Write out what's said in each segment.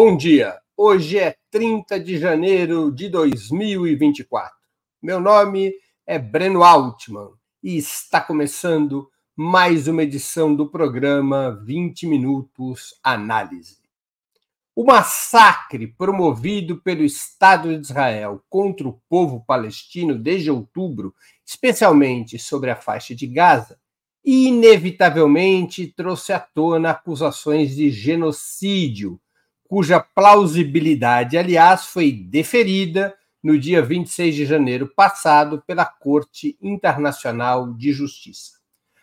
Bom dia. Hoje é 30 de janeiro de 2024. Meu nome é Breno Altman e está começando mais uma edição do programa 20 Minutos Análise. O massacre promovido pelo Estado de Israel contra o povo palestino desde outubro, especialmente sobre a faixa de Gaza, inevitavelmente trouxe à tona acusações de genocídio, cuja plausibilidade, aliás, foi deferida no dia 26 de janeiro passado pela Corte Internacional de Justiça.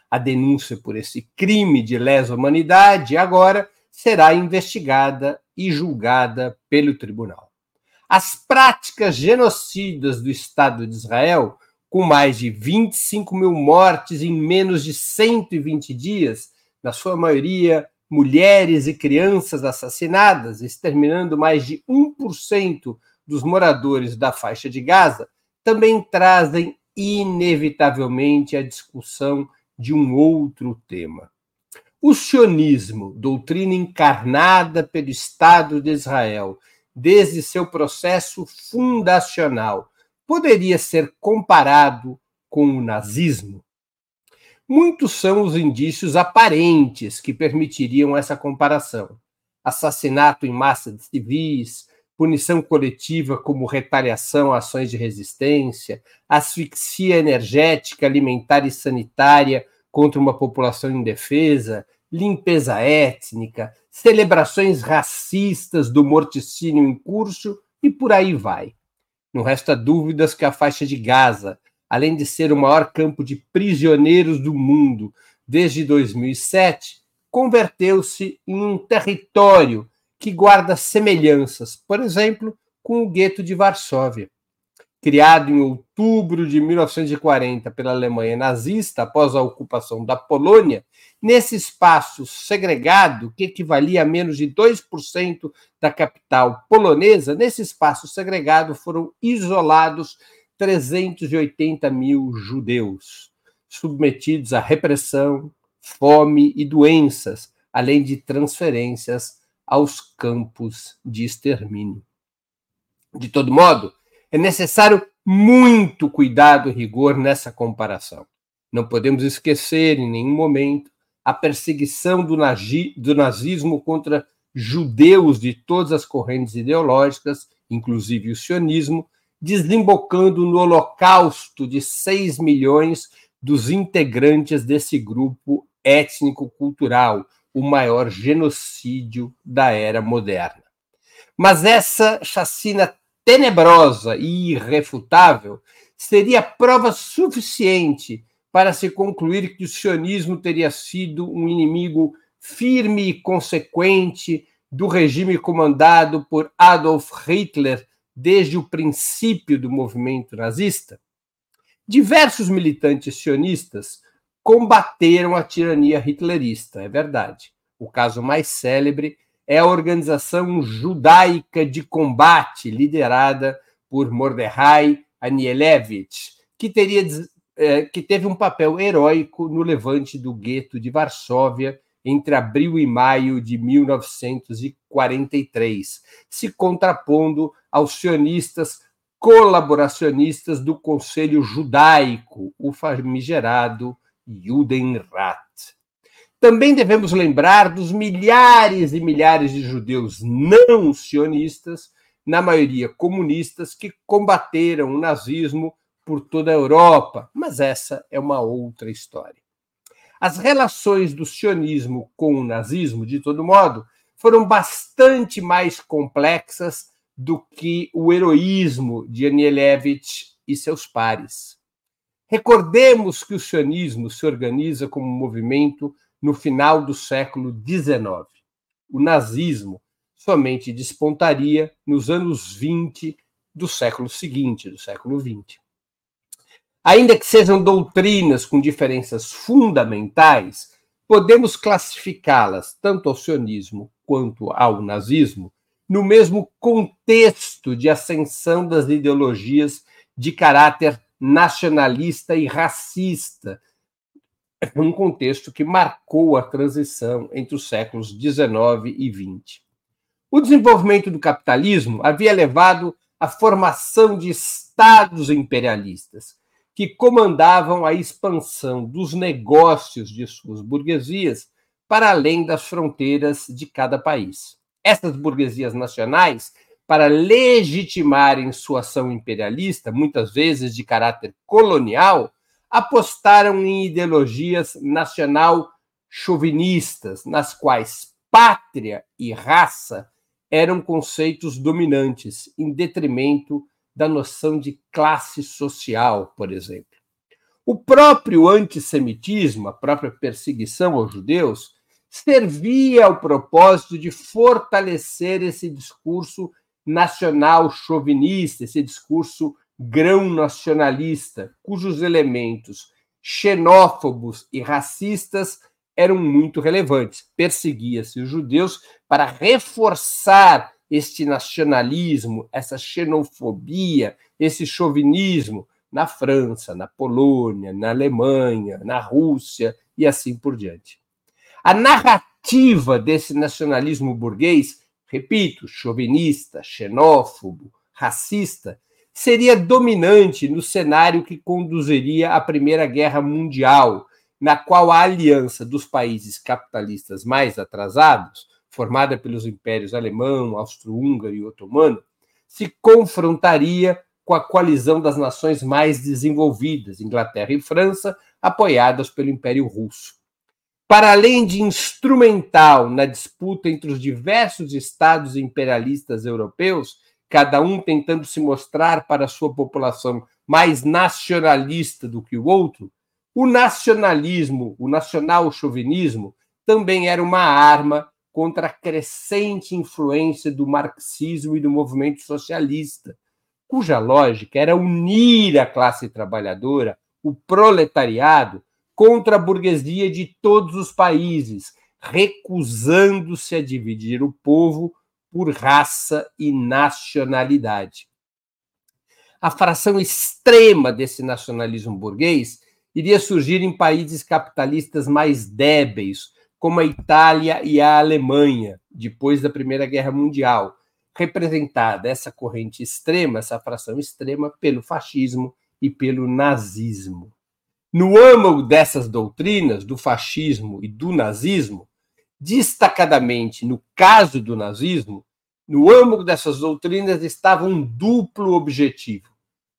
A denúncia por esse crime de lesa humanidade agora será investigada e julgada pelo tribunal. As práticas genocidas do Estado de Israel com mais de 25 mil mortes em menos de 120 dias, na sua maioria mulheres e crianças assassinadas, exterminando mais de 1% dos moradores da faixa de Gaza, também trazem inevitavelmente a discussão de um outro tema. O sionismo, doutrina encarnada pelo Estado de Israel desde seu processo fundacional, poderia ser comparado com o nazismo? Muitos são os indícios aparentes que permitiriam essa comparação. Assassinato em massa de civis, punição coletiva como retaliação a ações de resistência, asfixia energética, alimentar e sanitária contra uma população indefesa, limpeza étnica, celebrações racistas do morticínio em curso e por aí vai. Não resta dúvidas que a faixa de Gaza, além de ser o maior campo de prisioneiros do mundo desde 2007, converteu-se em um território que guarda semelhanças, por exemplo, com o gueto de Varsóvia. Criado em outubro de 1940 pela Alemanha nazista após a ocupação da Polônia, nesse espaço segregado, que equivalia a menos de 2% da capital polonesa, nesse espaço segregado foram isolados 380 mil judeus, submetidos à repressão, fome e doenças, além de transferências aos campos de extermínio. De todo modo, é necessário muito cuidado e rigor nessa comparação. Não podemos esquecer em nenhum momento a perseguição do, nazismo contra judeus de todas as correntes ideológicas, inclusive o sionismo, desembocando no holocausto de 6 milhões dos integrantes desse grupo étnico-cultural, o maior genocídio da era moderna. Mas essa chacina tenebrosa e irrefutável seria prova suficiente para se concluir que o sionismo teria sido um inimigo firme e consequente do regime comandado por Adolf Hitler desde o princípio do movimento nazista? Diversos militantes sionistas combateram a tirania hitlerista, é verdade. O caso mais célebre é a organização judaica de combate liderada por Mordechai Anielewicz, que teria é, que teve um papel heróico no levante do gueto de Varsóvia entre abril e maio de 1943, se contrapondo aos sionistas colaboracionistas do Conselho Judaico, o famigerado Judenrat. Também devemos lembrar dos milhares e milhares de judeus não sionistas, na maioria comunistas, que combateram o nazismo por toda a Europa, mas essa é uma outra história. As relações do sionismo com o nazismo, de todo modo, foram bastante mais complexas do que o heroísmo de Anielewicz e seus pares. Recordemos que o sionismo se organiza como um movimento no final do século XIX. O nazismo somente despontaria nos anos 20 do século seguinte, do século XX. Ainda que sejam doutrinas com diferenças fundamentais, podemos classificá-las, tanto ao sionismo quanto ao nazismo, no mesmo contexto de ascensão das ideologias de caráter nacionalista e racista, um contexto que marcou a transição entre os séculos XIX e XX. O desenvolvimento do capitalismo havia levado à formação de estados imperialistas, que comandavam a expansão dos negócios de suas burguesias para além das fronteiras de cada país. Essas burguesias nacionais, para legitimarem sua ação imperialista, muitas vezes de caráter colonial, apostaram em ideologias nacional-chauvinistas, nas quais pátria e raça eram conceitos dominantes, em detrimento da noção de classe social, por exemplo. O próprio antissemitismo, a própria perseguição aos judeus, servia ao propósito de fortalecer esse discurso nacional chauvinista, esse discurso grão nacionalista, cujos elementos xenófobos e racistas eram muito relevantes. Perseguia-se os judeus para reforçar este nacionalismo, essa xenofobia, esse chauvinismo na França, na Polônia, na Alemanha, na Rússia e assim por diante. A narrativa desse nacionalismo burguês, repito, chauvinista, xenófobo, racista, seria dominante no cenário que conduziria à Primeira Guerra Mundial, na qual a aliança dos países capitalistas mais atrasados, formada pelos impérios alemão, austro-húngaro e otomano, se confrontaria com a coalizão das nações mais desenvolvidas, Inglaterra e França, apoiadas pelo Império Russo. Para além de instrumental na disputa entre os diversos estados imperialistas europeus, cada um tentando se mostrar para sua população mais nacionalista do que o outro, o nacionalismo, o nacional-chauvinismo, também era uma arma contra a crescente influência do marxismo e do movimento socialista, cuja lógica era unir a classe trabalhadora, o proletariado, contra a burguesia de todos os países, recusando-se a dividir o povo por raça e nacionalidade. A fração extrema desse nacionalismo burguês iria surgir em países capitalistas mais débeis, como a Itália e a Alemanha, depois da Primeira Guerra Mundial, representada essa corrente extrema, essa fração extrema, pelo fascismo e pelo nazismo. No âmago dessas doutrinas, do fascismo e do nazismo, destacadamente no caso do nazismo, no âmago dessas doutrinas estava um duplo objetivo: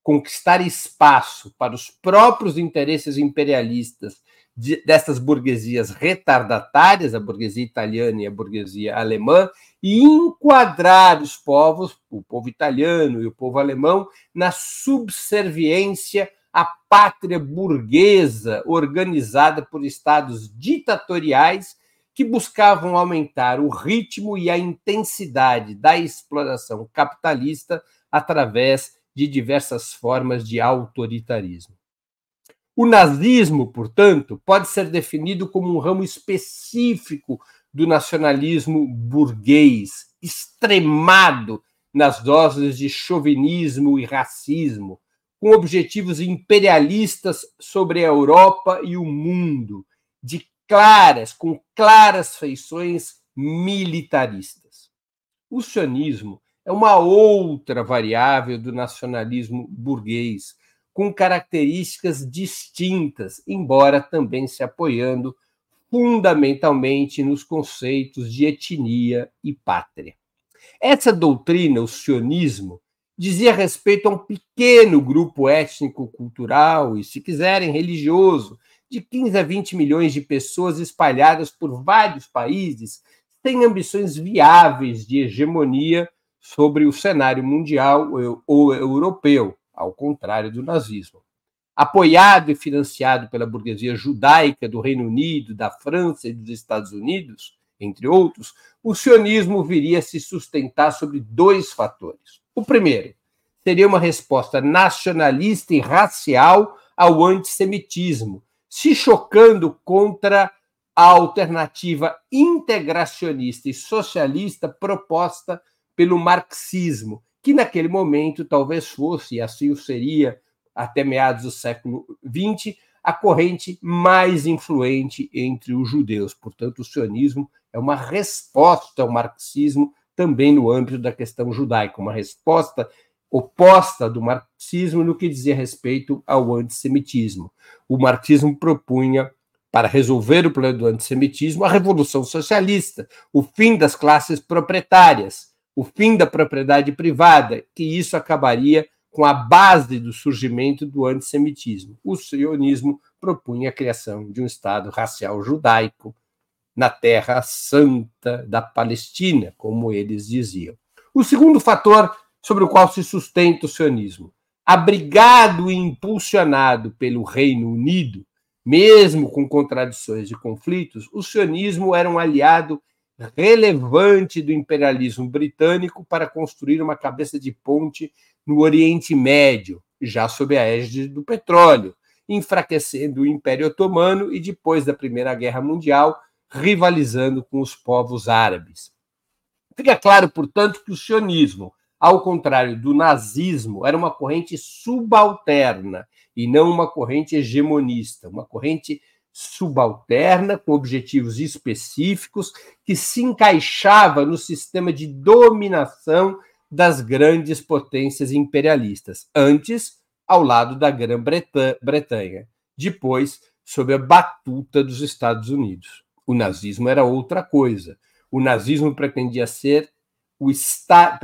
conquistar espaço para os próprios interesses imperialistas de, dessas burguesias retardatárias, a burguesia italiana e a burguesia alemã, e enquadrar os povos, o povo italiano e o povo alemão, na subserviência à pátria burguesa organizada por estados ditatoriais que buscavam aumentar o ritmo e a intensidade da exploração capitalista através de diversas formas de autoritarismo. O nazismo, portanto, pode ser definido como um ramo específico do nacionalismo burguês, extremado nas doses de chauvinismo e racismo, com objetivos imperialistas sobre a Europa e o mundo, de claras, com claras feições militaristas. O sionismo é uma outra variável do nacionalismo burguês, com características distintas, embora também se apoiando fundamentalmente nos conceitos de etnia e pátria. Essa doutrina, o sionismo, dizia respeito a um pequeno grupo étnico-cultural e, se quiserem, religioso, de 15 a 20 milhões de pessoas espalhadas por vários países, sem ambições viáveis de hegemonia sobre o cenário mundial ou europeu, ao contrário do nazismo. Apoiado e financiado pela burguesia judaica do Reino Unido, da França e dos Estados Unidos, entre outros, o sionismo viria a se sustentar sobre dois fatores. O primeiro seria uma resposta nacionalista e racial ao antissemitismo, se chocando contra a alternativa integracionista e socialista proposta pelo marxismo, que naquele momento talvez fosse, e assim o seria até meados do século XX, a corrente mais influente entre os judeus. Portanto, o sionismo é uma resposta ao marxismo também no âmbito da questão judaica, uma resposta oposta do marxismo no que dizia respeito ao antissemitismo. O marxismo propunha, para resolver o problema do antissemitismo, a revolução socialista, o fim das classes proprietárias, o fim da propriedade privada, que isso acabaria com a base do surgimento do antissemitismo. O sionismo propunha a criação de um Estado racial judaico na Terra Santa da Palestina, como eles diziam. O segundo fator sobre o qual se sustenta o sionismo, abrigado e impulsionado pelo Reino Unido, mesmo com contradições e conflitos, o sionismo era um aliado relevante do imperialismo britânico para construir uma cabeça de ponte no Oriente Médio, já sob a égide do petróleo, enfraquecendo o Império Otomano e, depois da Primeira Guerra Mundial, rivalizando com os povos árabes. Fica claro, portanto, que o sionismo, ao contrário do nazismo, era uma corrente subalterna e não uma corrente hegemonista, uma corrente subalterna com objetivos específicos que se encaixava no sistema de dominação das grandes potências imperialistas, antes ao lado da Grã-Bretanha, depois sob a batuta dos Estados Unidos. O nazismo era outra coisa. O nazismo pretendia ser o Estado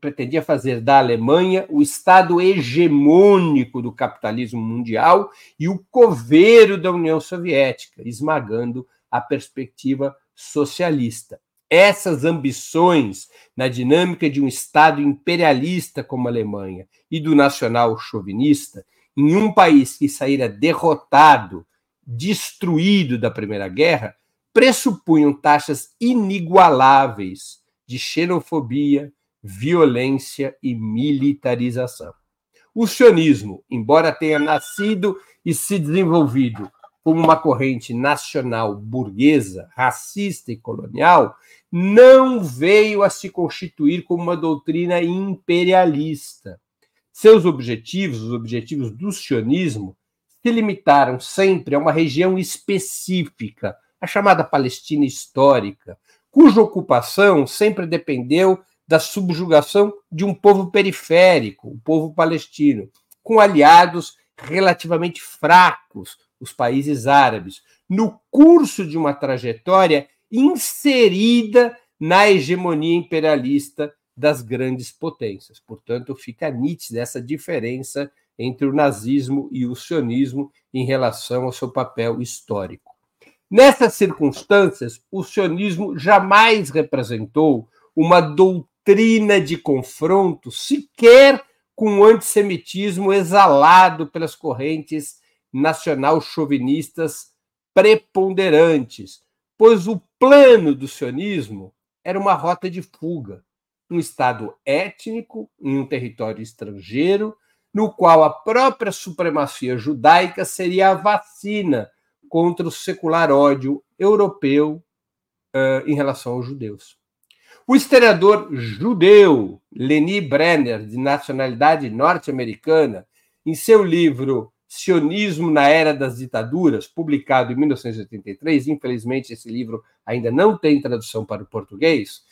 pretendia fazer da Alemanha o Estado hegemônico do capitalismo mundial e o coveiro da União Soviética, esmagando a perspectiva socialista. Essas ambições na dinâmica de um Estado imperialista como a Alemanha e do nacional chauvinista, em um país que saíra derrotado, destruído da Primeira Guerra, pressupunham taxas inigualáveis de xenofobia, violência e militarização. O sionismo, embora tenha nascido e se desenvolvido como uma corrente nacional burguesa, racista e colonial, não veio a se constituir como uma doutrina imperialista. Seus objetivos, os objetivos do sionismo, se limitaram sempre a uma região específica, a chamada Palestina histórica, cuja ocupação sempre dependeu da subjugação de um povo periférico, o povo palestino, com aliados relativamente fracos, os países árabes, no curso de uma trajetória inserida na hegemonia imperialista das grandes potências. Portanto, fica nítida essa diferença entre o nazismo e o sionismo em relação ao seu papel histórico. Nessas circunstâncias, o sionismo jamais representou uma doutrina de confronto, sequer com o antissemitismo exalado pelas correntes nacional-chauvinistas preponderantes, pois o plano do sionismo era uma rota de fuga, um Estado étnico em um território estrangeiro, no qual a própria supremacia judaica seria a vacina contra o secular ódio europeu uh, em relação aos judeus. O historiador judeu Leni Brenner, de nacionalidade norte-americana, em seu livro Sionismo na Era das Ditaduras, publicado em 1983, infelizmente esse livro ainda não tem tradução para o português.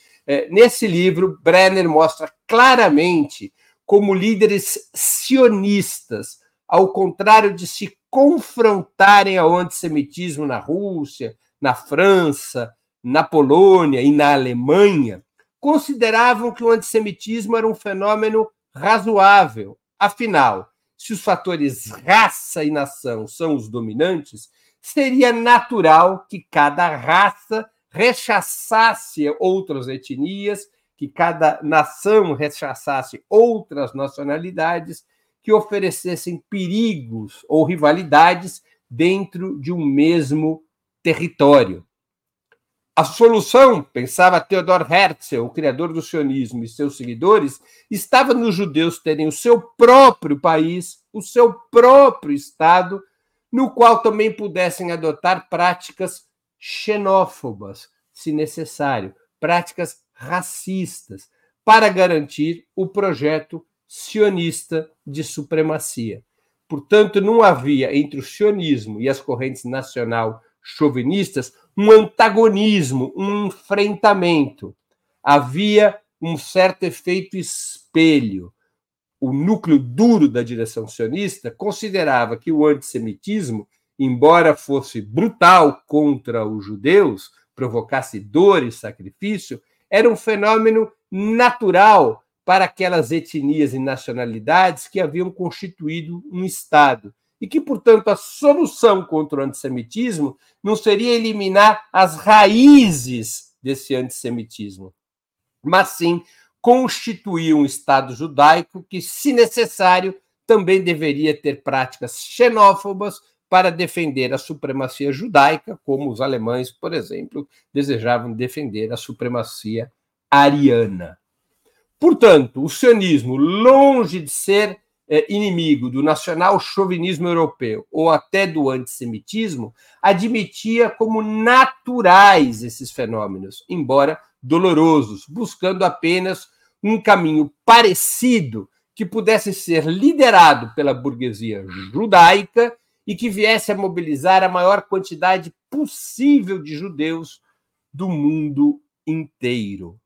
Nesse livro, Brenner mostra claramente como líderes sionistas, ao contrário de se confrontarem ao antissemitismo na Rússia, na França, na Polônia e na Alemanha, consideravam que o antissemitismo era um fenômeno razoável. Afinal, se os fatores raça e nação são os dominantes, seria natural que cada raça rechaçasse outras etnias, que cada nação rechaçasse outras nacionalidades que oferecessem perigos ou rivalidades dentro de um mesmo território. A solução, pensava Theodor Herzl, o criador do sionismo e seus seguidores, estava nos judeus terem o seu próprio país, o seu próprio Estado, no qual também pudessem adotar práticas xenófobas, se necessário, práticas racistas, para garantir o projeto sionista de supremacia. Portanto, não havia entre o sionismo e as correntes nacional chauvinistas um antagonismo, um enfrentamento. havia um certo efeito espelho. O núcleo duro da direção sionista considerava que o antissemitismo, embora fosse brutal contra os judeus, provocasse dor e sacrifício, era um fenômeno natural para aquelas etnias e nacionalidades que haviam constituído um Estado. E que, portanto, a solução contra o antissemitismo não seria eliminar as raízes desse antissemitismo, mas sim constituir um Estado judaico que, se necessário, também deveria ter práticas xenófobas para defender a supremacia judaica, como os alemães, por exemplo, desejavam defender a supremacia ariana. Portanto, o sionismo, longe de ser é, inimigo do nacional-chauvinismo europeu ou até do antissemitismo, admitia como naturais esses fenômenos, embora dolorosos, buscando apenas um caminho parecido que pudesse ser liderado pela burguesia judaica e que viesse a mobilizar a maior quantidade possível de judeus do mundo inteiro.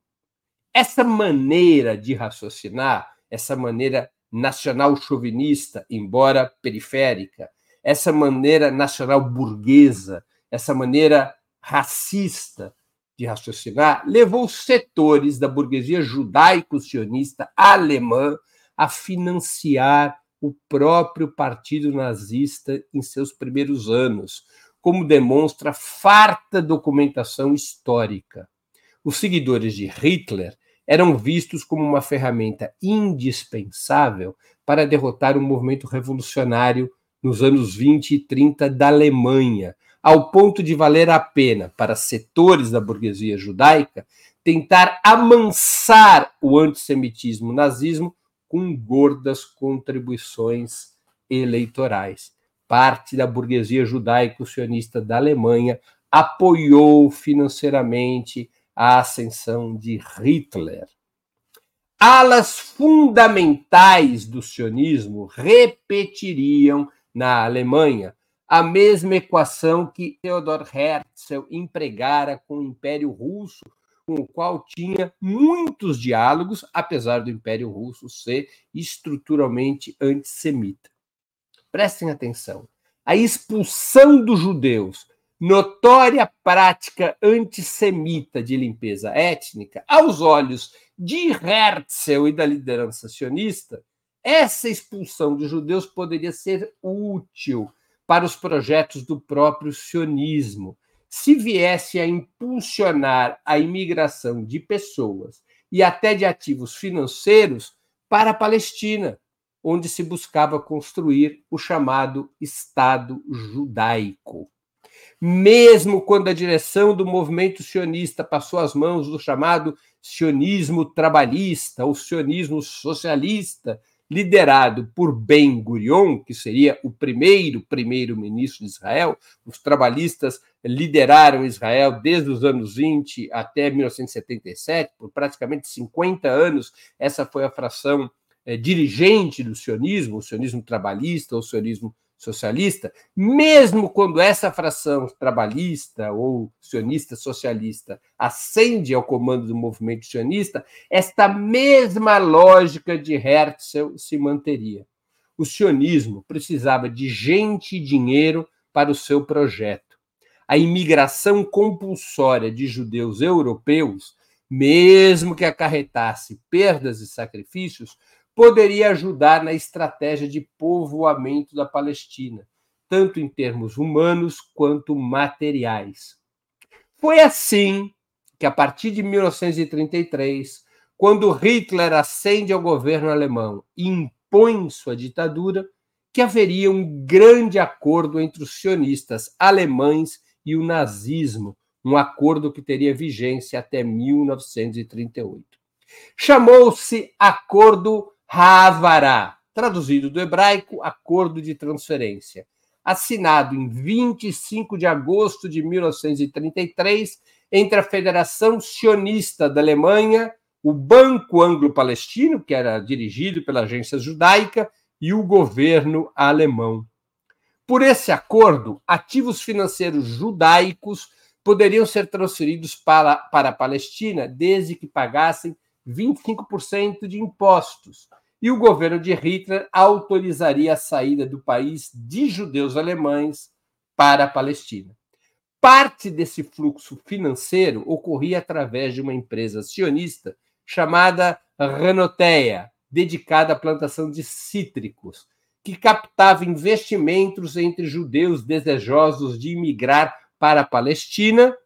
Essa maneira de raciocinar, essa maneira nacional chauvinista, embora periférica, essa maneira nacional burguesa, essa maneira racista de raciocinar, levou setores da burguesia judaico-sionista alemã a financiar o próprio partido nazista em seus primeiros anos, como demonstra farta documentação histórica. Os seguidores de Hitler eram vistos como uma ferramenta indispensável para derrotar o movimento revolucionário nos anos 20 e 30 da Alemanha, ao ponto de valer a pena para setores da burguesia judaica tentar amansar o antissemitismo nazismo com gordas contribuições eleitorais. Parte da burguesia judaico-sionista da Alemanha apoiou financeiramente a ascensão de Hitler. Alas fundamentais do sionismo repetiriam na Alemanha a mesma equação que Theodor Herzl empregara com o Império Russo, com o qual tinha muitos diálogos, apesar do Império Russo ser estruturalmente antissemita. Prestem atenção. A expulsão dos judeus notória prática antissemita de limpeza étnica, aos olhos de Herzl e da liderança sionista, essa expulsão de judeus poderia ser útil para os projetos do próprio sionismo, se viesse a impulsionar a imigração de pessoas e até de ativos financeiros para a Palestina, onde se buscava construir o chamado Estado judaico mesmo quando a direção do movimento sionista passou às mãos do chamado sionismo trabalhista ou sionismo socialista, liderado por Ben Gurion, que seria o primeiro primeiro-ministro de Israel. Os trabalhistas lideraram Israel desde os anos 20 até 1977, por praticamente 50 anos. Essa foi a fração é, dirigente do sionismo, o sionismo trabalhista ou sionismo socialista, mesmo quando essa fração trabalhista ou sionista socialista ascende ao comando do movimento sionista, esta mesma lógica de Herzl se manteria. O sionismo precisava de gente e dinheiro para o seu projeto. A imigração compulsória de judeus europeus, mesmo que acarretasse perdas e sacrifícios, poderia ajudar na estratégia de povoamento da Palestina, tanto em termos humanos quanto materiais. Foi assim que, a partir de 1933, quando Hitler ascende ao governo alemão e impõe sua ditadura, que haveria um grande acordo entre os sionistas alemães e o nazismo, um acordo que teria vigência até 1938. Chamou-se Acordo Havará, traduzido do hebraico, acordo de transferência, assinado em 25 de agosto de 1933 entre a Federação Sionista da Alemanha, o Banco Anglo-Palestino, que era dirigido pela agência judaica, e o governo alemão. Por esse acordo, ativos financeiros judaicos poderiam ser transferidos para, para a Palestina desde que pagassem 25% de impostos. E o governo de Hitler autorizaria a saída do país de judeus alemães para a Palestina. Parte desse fluxo financeiro ocorria através de uma empresa sionista chamada Renoteia, dedicada à plantação de cítricos, que captava investimentos entre judeus desejosos de imigrar para a Palestina,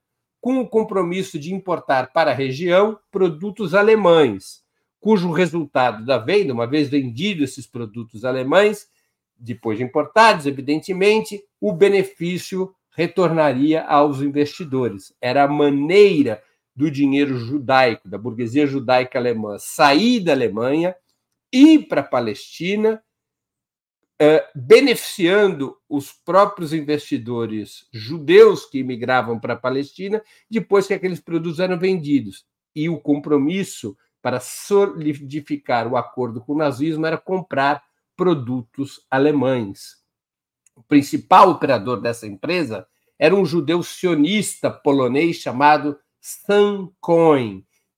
com o compromisso de importar para a região produtos alemães, cujo resultado da venda, uma vez vendidos esses produtos alemães, depois de importados, evidentemente, o benefício retornaria aos investidores. Era a maneira do dinheiro judaico, da burguesia judaica alemã, sair da Alemanha, ir para a Palestina eh, beneficiando os próprios investidores judeus que imigravam para a Palestina depois que aqueles produtos eram vendidos. E o compromisso para solidificar o acordo com o nazismo era comprar produtos alemães. O principal operador dessa empresa era um judeu sionista polonês chamado Sam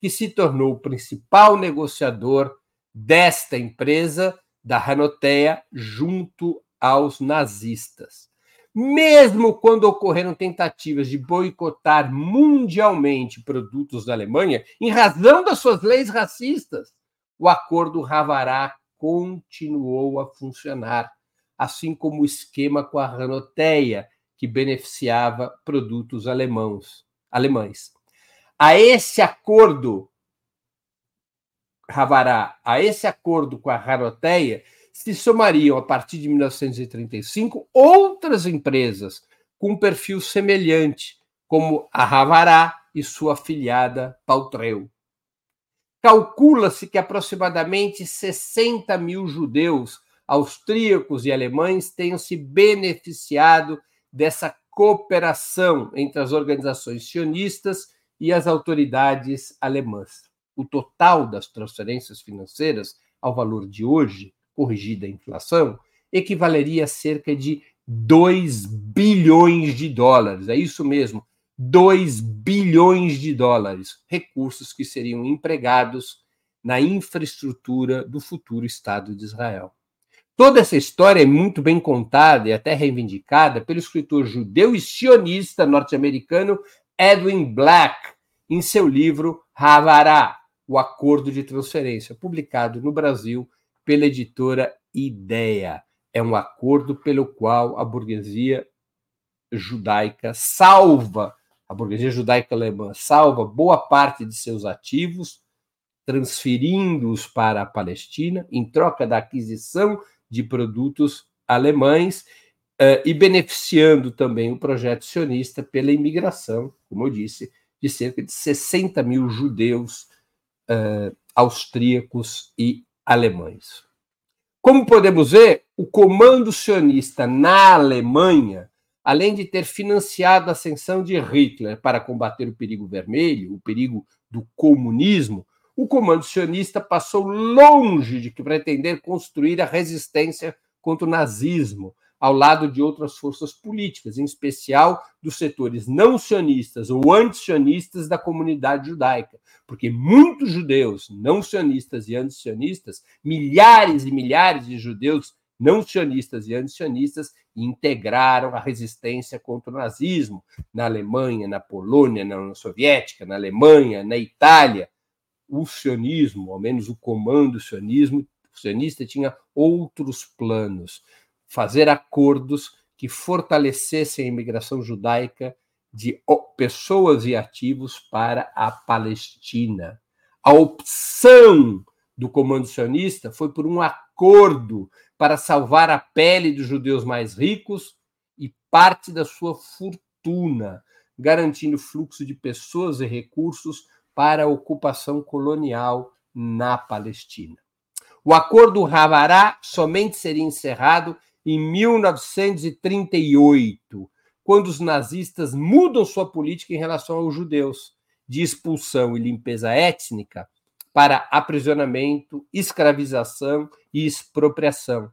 que se tornou o principal negociador desta empresa da Hanoteia junto aos nazistas. Mesmo quando ocorreram tentativas de boicotar mundialmente produtos da Alemanha, em razão das suas leis racistas, o acordo Havará continuou a funcionar, assim como o esquema com a Hanoteia, que beneficiava produtos alemãos, alemães. A esse acordo Havará a esse acordo com a Haroteia se somariam, a partir de 1935, outras empresas com um perfil semelhante, como a Havará e sua afiliada Paltreu. Calcula-se que aproximadamente 60 mil judeus austríacos e alemães tenham se beneficiado dessa cooperação entre as organizações sionistas e as autoridades alemãs o total das transferências financeiras ao valor de hoje, corrigida a inflação, equivaleria a cerca de 2 bilhões de dólares. É isso mesmo, 2 bilhões de dólares, recursos que seriam empregados na infraestrutura do futuro Estado de Israel. Toda essa história é muito bem contada e até reivindicada pelo escritor judeu e sionista norte-americano Edwin Black em seu livro Havará, o acordo de transferência, publicado no Brasil pela editora Ideia. É um acordo pelo qual a burguesia judaica salva, a burguesia judaica alemã salva boa parte de seus ativos, transferindo-os para a Palestina, em troca da aquisição de produtos alemães uh, e beneficiando também o projeto sionista pela imigração, como eu disse, de cerca de 60 mil judeus uh, austríacos e alemães. Como podemos ver, o comando sionista na Alemanha, além de ter financiado a ascensão de Hitler para combater o perigo vermelho, o perigo do comunismo, o comando sionista passou longe de pretender construir a resistência contra o nazismo, ao lado de outras forças políticas, em especial dos setores não sionistas ou anti-sionistas da comunidade judaica, porque muitos judeus não sionistas e anti-sionistas, milhares e milhares de judeus não sionistas e anti-sionistas integraram a resistência contra o nazismo na Alemanha, na Polônia, na União Soviética, na Alemanha, na Itália. O sionismo, ao menos o comando sionismo, sionista tinha outros planos fazer acordos que fortalecessem a imigração judaica de pessoas e ativos para a Palestina. A opção do comando sionista foi por um acordo para salvar a pele dos judeus mais ricos e parte da sua fortuna, garantindo fluxo de pessoas e recursos para a ocupação colonial na Palestina. O acordo Havará somente seria encerrado em 1938, quando os nazistas mudam sua política em relação aos judeus, de expulsão e limpeza étnica para aprisionamento, escravização e expropriação,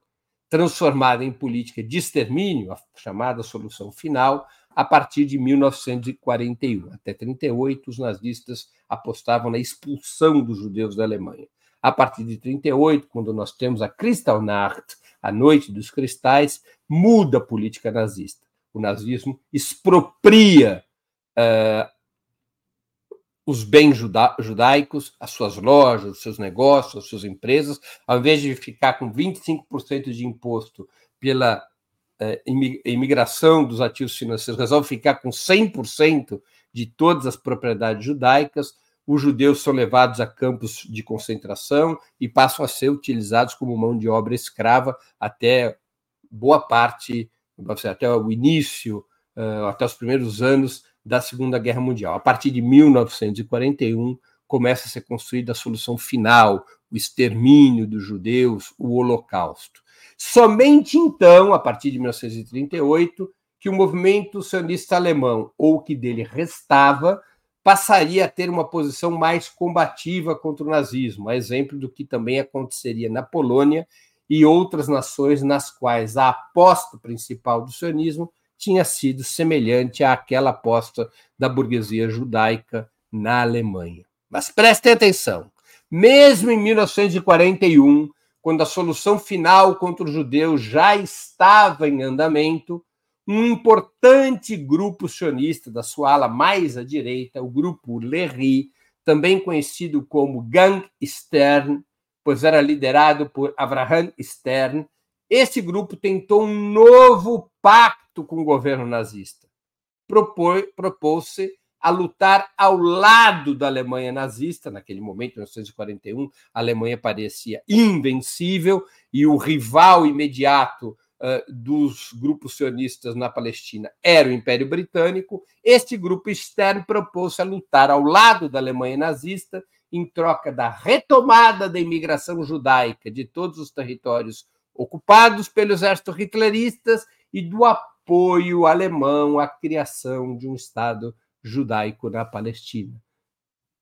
transformada em política de extermínio, a chamada solução final, a partir de 1941. Até 38, os nazistas apostavam na expulsão dos judeus da Alemanha. A partir de 38, quando nós temos a Kristallnacht, a Noite dos Cristais, muda a política nazista. O nazismo expropria uh, os bens juda judaicos, as suas lojas, os seus negócios, as suas empresas, ao invés de ficar com 25% de imposto pela eh, imigração dos ativos financeiros, resolve ficar com 100% de todas as propriedades judaicas, os judeus são levados a campos de concentração e passam a ser utilizados como mão de obra escrava até boa parte, até o início, até os primeiros anos da Segunda Guerra Mundial. A partir de 1941, começa a ser construída a solução final, o extermínio dos judeus, o Holocausto. Somente então, a partir de 1938, que o movimento sionista alemão, ou o que dele restava, passaria a ter uma posição mais combativa contra o nazismo, a exemplo do que também aconteceria na Polônia e outras nações nas quais a aposta principal do sionismo tinha sido semelhante àquela aposta da burguesia judaica na Alemanha. Mas prestem atenção: mesmo em 1941, quando a solução final contra os judeus já estava em andamento, um importante grupo sionista da sua ala mais à direita, o grupo Lehi, também conhecido como Gang Stern, pois era liderado por Avraham Stern, esse grupo tentou um novo pacto com o governo nazista. Propôs-se a lutar ao lado da Alemanha nazista, naquele momento, em 1941, a Alemanha parecia invencível e o rival imediato dos grupos sionistas na Palestina era o Império Britânico. Este grupo externo propôs-se a lutar ao lado da Alemanha nazista em troca da retomada da imigração judaica de todos os territórios ocupados pelo exército hitlerista e do apoio alemão à criação de um Estado judaico na Palestina.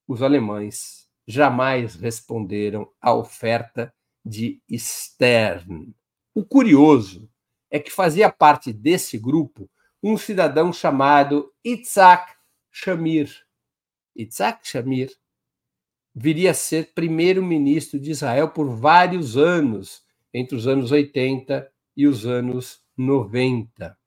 Os alemães jamais responderam à oferta de Stern. O curioso é que fazia parte desse grupo um cidadão chamado Itzhak Shamir. Itzhak Shamir viria a ser primeiro-ministro de Israel por vários anos entre os anos 80 e os anos 90.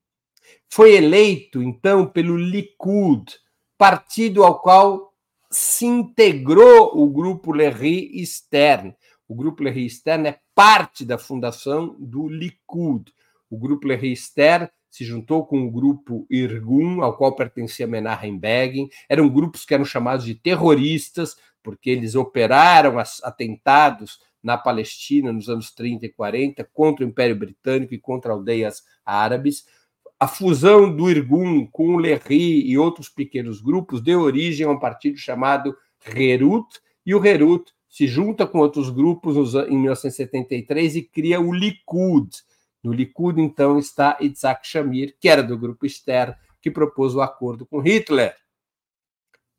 Foi eleito, então, pelo Likud, partido ao qual se integrou o grupo Lerry Stern. O grupo Lerry Stern é parte da fundação do Likud. O grupo Lerry Stern se juntou com o grupo Irgun, ao qual pertencia Menachem Begin. Eram grupos que eram chamados de terroristas, porque eles operaram atentados na Palestina nos anos 30 e 40 contra o Império Britânico e contra aldeias árabes. A fusão do Irgun com o Lerri e outros pequenos grupos deu origem a um partido chamado Herut, e o Herut se junta com outros grupos em 1973 e cria o Likud. No Likud, então, está Itzhak Shamir, que era do grupo Stern, que propôs o acordo com Hitler.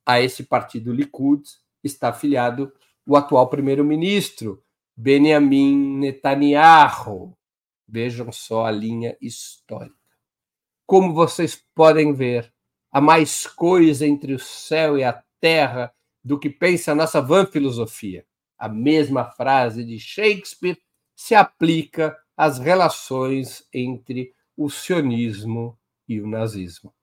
A esse partido Likud está afiliado o atual primeiro-ministro, Benjamin Netanyahu. Vejam só a linha histórica. Como vocês podem ver, há mais coisa entre o céu e a terra do que pensa a nossa vã filosofia. A mesma frase de Shakespeare se aplica às relações entre o sionismo e o nazismo.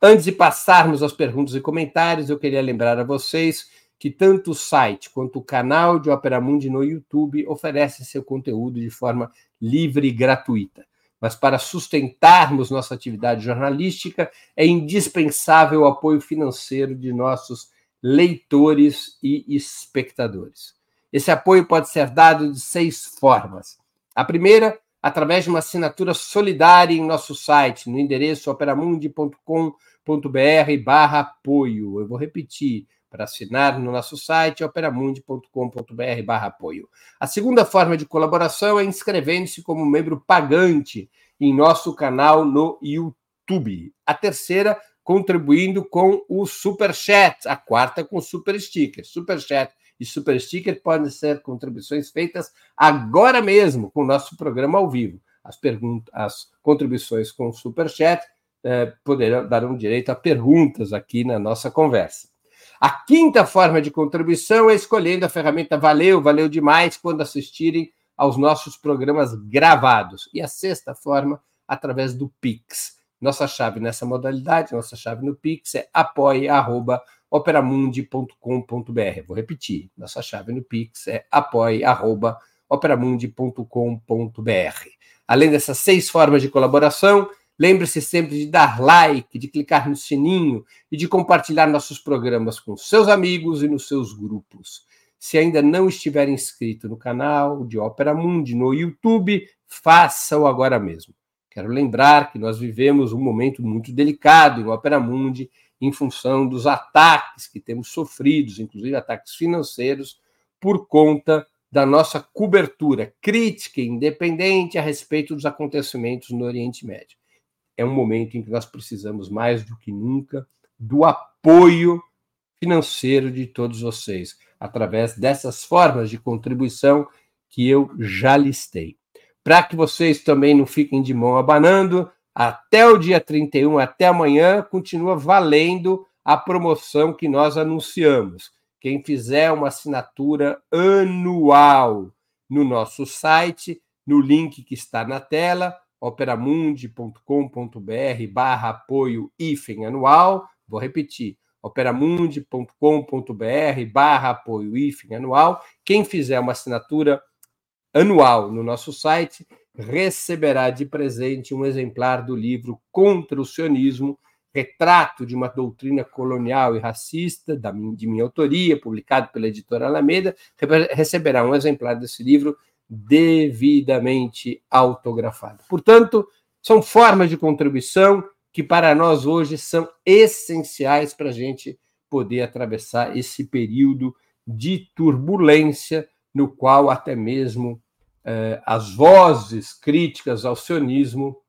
Antes de passarmos às perguntas e comentários, eu queria lembrar a vocês que tanto o site quanto o canal de Opera Mundi no YouTube oferecem seu conteúdo de forma livre e gratuita. Mas para sustentarmos nossa atividade jornalística, é indispensável o apoio financeiro de nossos leitores e espectadores. Esse apoio pode ser dado de seis formas. A primeira, através de uma assinatura solidária em nosso site, no endereço operamundi.com.br apoio. Eu vou repetir, para assinar no nosso site operamundi.com.br apoio. A segunda forma de colaboração é inscrevendo-se como membro pagante em nosso canal no YouTube. A terceira, contribuindo com o Super Chat. A quarta, com Super Sticker. Super Chat e Super Sticker podem ser contribuições feitas agora mesmo com o nosso programa ao vivo. As, perguntas, as contribuições com o Super Chat é, poderão darão direito a perguntas aqui na nossa conversa. A quinta forma de contribuição é escolhendo a ferramenta Valeu, valeu demais quando assistirem aos nossos programas gravados. E a sexta forma, através do Pix. Nossa chave nessa modalidade, nossa chave no Pix é apoie.operamundi.com.br. Vou repetir, nossa chave no Pix é apoie.operamundi.com.br. Além dessas seis formas de colaboração, Lembre-se sempre de dar like, de clicar no sininho e de compartilhar nossos programas com seus amigos e nos seus grupos. Se ainda não estiver inscrito no canal de Ópera Mundi no YouTube, faça-o agora mesmo. Quero lembrar que nós vivemos um momento muito delicado em Ópera Mundi em função dos ataques que temos sofridos, inclusive ataques financeiros, por conta da nossa cobertura crítica e independente a respeito dos acontecimentos no Oriente Médio é um momento em que nós precisamos mais do que nunca do apoio financeiro de todos vocês, através dessas formas de contribuição que eu já listei. Para que vocês também não fiquem de mão abanando, até o dia 31, até amanhã, continua valendo a promoção que nós anunciamos. Quem fizer uma assinatura anual no nosso site, no link que está na tela, operamundi.com.br barra apoio IFEM anual. Vou repetir, operamundi.com.br barra apoio IFEM anual. Quem fizer uma assinatura anual no nosso site receberá de presente um exemplar do livro Contra o Sionismo, retrato de uma doutrina colonial e racista, de minha autoria, publicado pela editora Alameda, receberá um exemplar desse livro devidamente autografado. Portanto, são formas de contribuição que para nós hoje são essenciais para a gente poder atravessar esse período de turbulência no qual até mesmo eh, as vozes críticas ao sionismo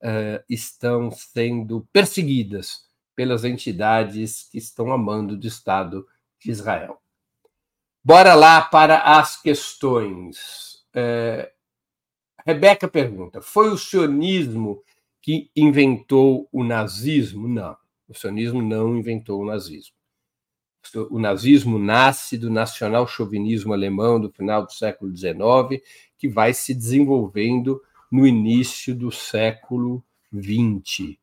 eh, estão sendo perseguidas pelas entidades que estão amando do Estado de Israel. Bora lá para as questões. É, Rebeca pergunta: foi o sionismo que inventou o nazismo? Não, o sionismo não inventou o nazismo. O nazismo nasce do nacional-chauvinismo alemão do final do século XIX, que vai se desenvolvendo no início do século XX.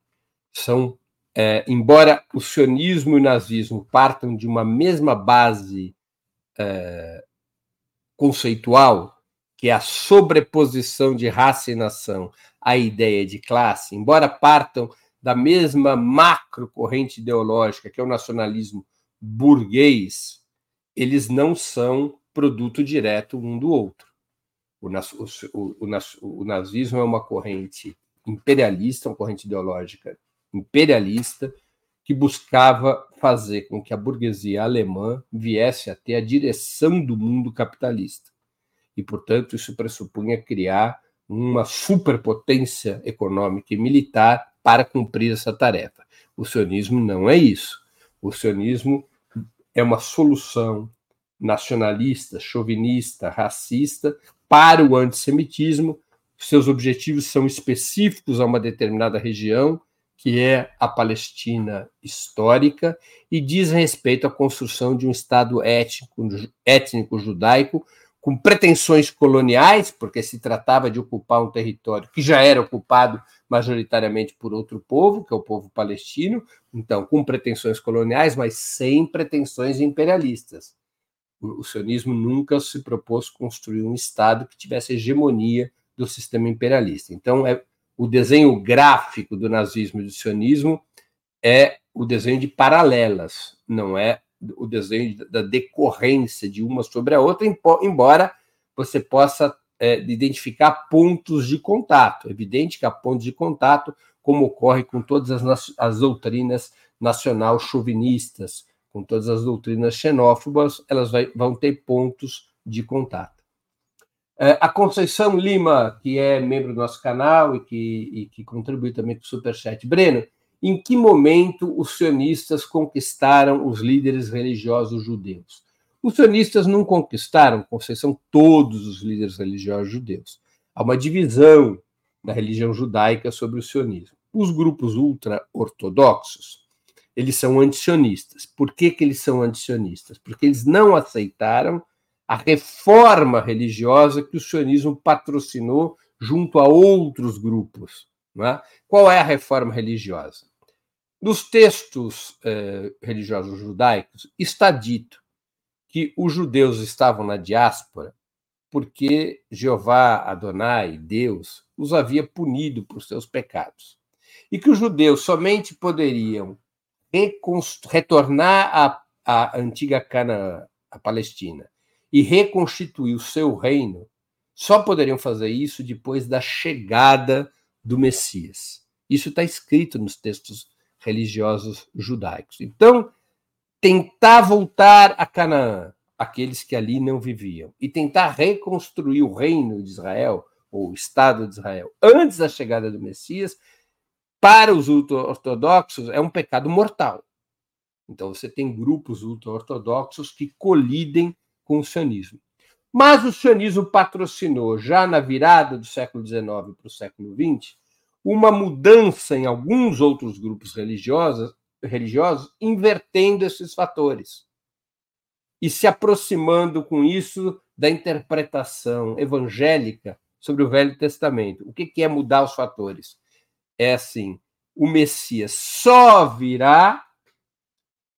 São, é, embora o sionismo e o nazismo partam de uma mesma base é, conceitual, que é a sobreposição de raça e nação à ideia de classe, embora partam da mesma macro corrente ideológica, que é o nacionalismo burguês, eles não são produto direto um do outro. O, o, o, o nazismo é uma corrente imperialista, uma corrente ideológica imperialista, que buscava fazer com que a burguesia alemã viesse a ter a direção do mundo capitalista. E, portanto, isso pressupunha criar uma superpotência econômica e militar para cumprir essa tarefa. O sionismo não é isso. O sionismo é uma solução nacionalista, chauvinista, racista para o antissemitismo. Seus objetivos são específicos a uma determinada região que é a Palestina histórica, e diz respeito à construção de um Estado étnico, étnico judaico com pretensões coloniais, porque se tratava de ocupar um território que já era ocupado majoritariamente por outro povo, que é o povo palestino, então com pretensões coloniais, mas sem pretensões imperialistas. O, sionismo nunca se propôs construir um Estado que tivesse hegemonia do sistema imperialista. Então, é, o desenho gráfico do nazismo e do sionismo é o desenho de paralelas, não é o desenho da decorrência de uma sobre a outra, embora você possa é, identificar pontos de contato. É evidente que há pontos de contato, como ocorre com todas as, as doutrinas nacional-chauvinistas, com todas as doutrinas xenófobas, elas vai, vão ter pontos de contato. É, a Conceição Lima, que é membro do nosso canal e que, e que contribui também com o Superchat. Breno, em que momento os sionistas conquistaram os líderes religiosos judeus? Os sionistas não conquistaram, Conceição, todos os líderes religiosos judeus. Há uma divisão da religião judaica sobre o sionismo. Os grupos ultra-ortodoxos, eles são antisionistas. Por que, que eles são antisionistas? Porque eles não aceitaram a reforma religiosa que o sionismo patrocinou junto a outros grupos. É? Qual é a reforma religiosa? Nos textos eh, religiosos judaicos está dito que os judeus estavam na diáspora porque Jeová, Adonai, Deus, os havia punido por seus pecados. E que os judeus somente poderiam retornar à, à antiga Canaã, a Palestina, e reconstituir o seu reino, só poderiam fazer isso depois da chegada do Messias. Isso está escrito nos textos religiosos judaicos. Então, tentar voltar a Canaã, aqueles que ali não viviam, e tentar reconstruir o reino de Israel, ou o Estado de Israel, antes da chegada do Messias, para os ultra-ortodoxos é um pecado mortal. Então você tem grupos ultra-ortodoxos que colidem com o sionismo. Mas o sionismo patrocinou, já na virada do século XIX para o século XX, uma mudança em alguns outros grupos religiosos, religiosos invertendo esses fatores e se aproximando com isso da interpretação evangélica sobre o Velho Testamento. O que é mudar os fatores? É assim: o Messias só virá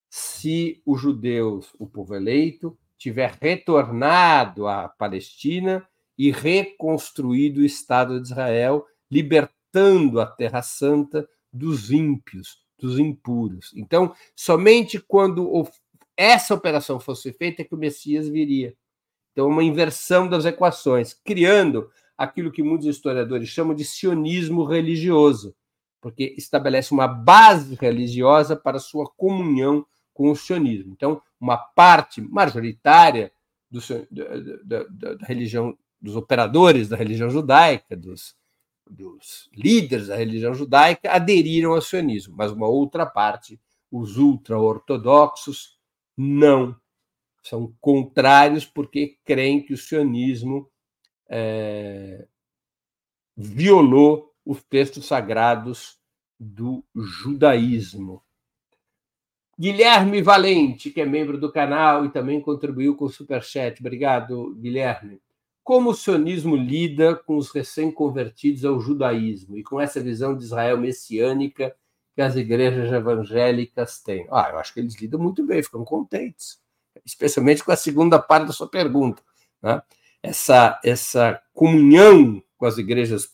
se os judeus, o povo eleito, tiver retornado à Palestina e reconstruído o Estado de Israel, libertando a Terra Santa dos ímpios, dos impuros. Então, somente quando essa operação fosse feita, é que o Messias viria. Então, uma inversão das equações, criando aquilo que muitos historiadores chamam de sionismo religioso, porque estabelece uma base religiosa para sua comunhão com o sionismo. Então, uma parte majoritária do, da, da, da, religião, dos operadores da religião judaica, dos, dos líderes da religião judaica, aderiram ao sionismo, mas uma outra parte, os ultra-ortodoxos, não. São contrários porque creem que o sionismo é, violou os textos sagrados do judaísmo. Guilherme Valente, que é membro do canal e também contribuiu com o Superchat. Obrigado, Guilherme. Como o sionismo lida com os recém-convertidos ao judaísmo e com essa visão de Israel messiânica que as igrejas evangélicas têm? Ah, eu acho que eles lidam muito bem, ficam contentes, especialmente com a segunda parte da sua pergunta. Né? Essa, essa comunhão com as igrejas,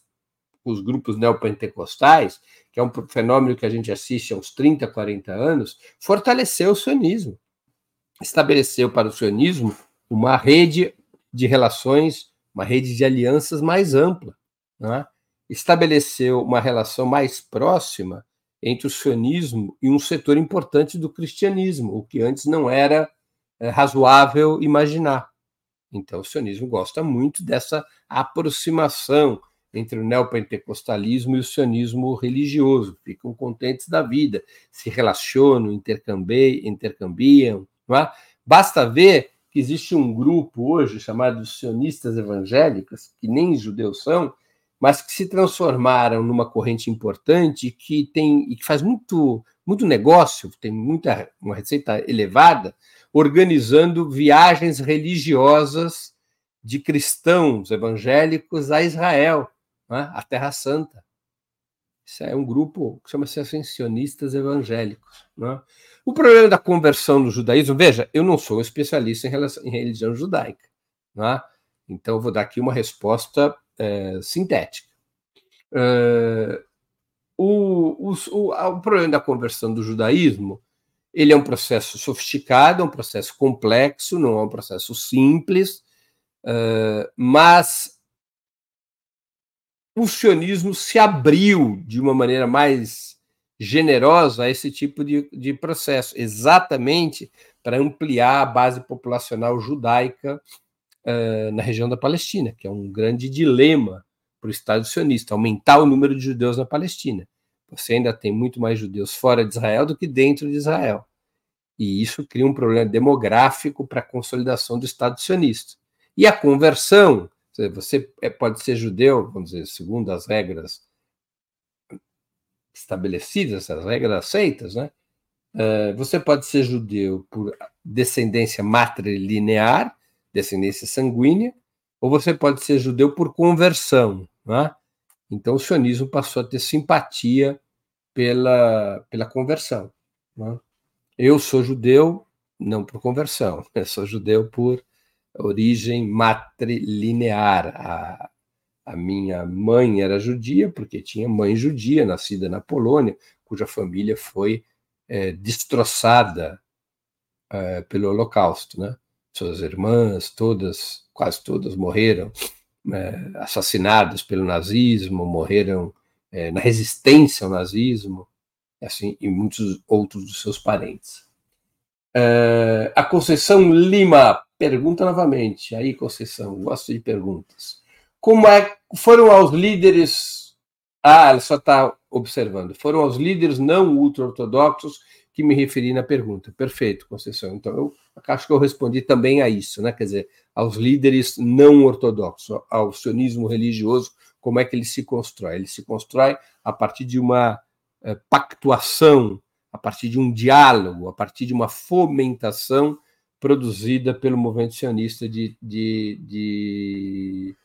com os grupos neopentecostais, que é um fenômeno que a gente assiste há uns 30, 40 anos, fortaleceu o sionismo. Estabeleceu para o sionismo uma rede de relações, uma rede de alianças mais ampla. Né? Estabeleceu uma relação mais próxima entre o sionismo e um setor importante do cristianismo, o que antes não era é, razoável imaginar. Então, o sionismo gosta muito dessa aproximação entre o neopentecostalismo e o sionismo religioso. Ficam contentes da vida, se relacionam, intercambiam, é? Basta ver que existe um grupo hoje chamado sionistas evangélicos, que nem judeus são, mas que se transformaram numa corrente importante que tem e que faz muito muito negócio, tem muita uma receita elevada, organizando viagens religiosas de cristãos evangélicos a Israel, né, a Terra Santa. Isso é um grupo que chama-se ascensionistas evangélicos. Né? O problema da conversão no judaísmo, veja, eu não sou especialista em, relação, em religião judaica, né? então vou dar aqui uma resposta é, sintética. É, o, o, o, o, problema da conversão do judaísmo ele é um processo sofisticado, é um processo complexo, não é um processo simples, é, mas o sionismo se abriu de uma maneira mais generosa a esse tipo de, de processo, exatamente para ampliar a base populacional judaica uh, na região da Palestina, que é um grande dilema para o Estado sionista, aumentar o número de judeus na Palestina. Você ainda tem muito mais judeus fora de Israel do que dentro de Israel. E isso cria um problema demográfico para a consolidação do Estado sionista. E a conversão, você é, pode ser judeu, vamos dizer, segundo as regras estabelecidas, essas regras aceitas, né? Uh, você pode ser judeu por descendência matrilinear, descendência sanguínea, ou você pode ser judeu por conversão. Né? Então, o sionismo passou a ter simpatia pela, pela conversão. Né? Eu sou judeu não por conversão, eu sou judeu por origem matrilinear. A, a minha mãe era judia, porque tinha mãe judia, nascida na Polônia, cuja família foi é, destroçada é, pelo Holocausto. Né? Suas irmãs, todas, quase todas, morreram é, assassinadas pelo nazismo, morreram é, na resistência ao nazismo, assim, e muitos outros dos seus parentes. É, a Conceição Lima pergunta novamente. Aí, Conceição, gosto de perguntas. Como é, foram aos líderes. Ah, ela só está observando. Foram aos líderes não ultra-ortodoxos que me referi na pergunta. Perfeito, Conceição. Então, eu acho que eu respondi também a isso, né? Quer dizer, aos líderes não ortodoxos, ao sionismo religioso, como é que ele se constrói? Ele se constrói a partir de uma é, pactuação, a partir de um diálogo, a partir de uma fomentação produzida pelo movimento sionista de, de, de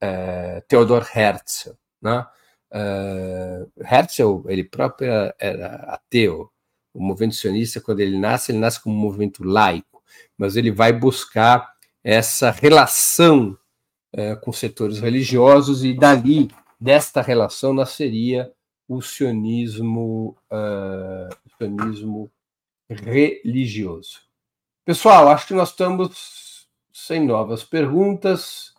é, Theodor Herzl. Né? Uh, Herzl, ele próprio era ateu. O movimento sionista, quando ele nasce, ele nasce como um movimento laico, mas ele vai buscar essa relação uh, com setores religiosos e dali, desta relação, nasceria o sionismo, uh, o sionismo religioso. Pessoal, acho que nós estamos sem novas perguntas.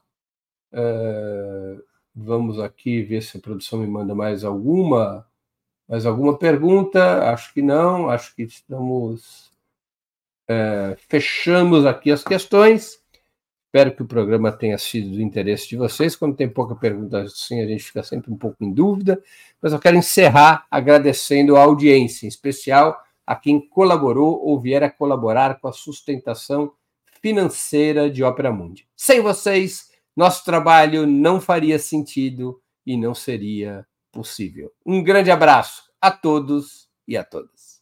Uh, vamos aqui ver se a produção me manda mais alguma, mais alguma pergunta. Acho que não. Acho que estamos uh, fechamos aqui as questões. Espero que o programa tenha sido do interesse de vocês. Quando tem pouca pergunta assim, a gente fica sempre um pouco em dúvida. Mas eu quero encerrar agradecendo a audiência, em especial a quem colaborou ou vier a colaborar com a sustentação financeira de Ópera Mundi. Sem vocês, nosso trabalho não faria sentido e não seria possível. Um grande abraço a todos e a todas.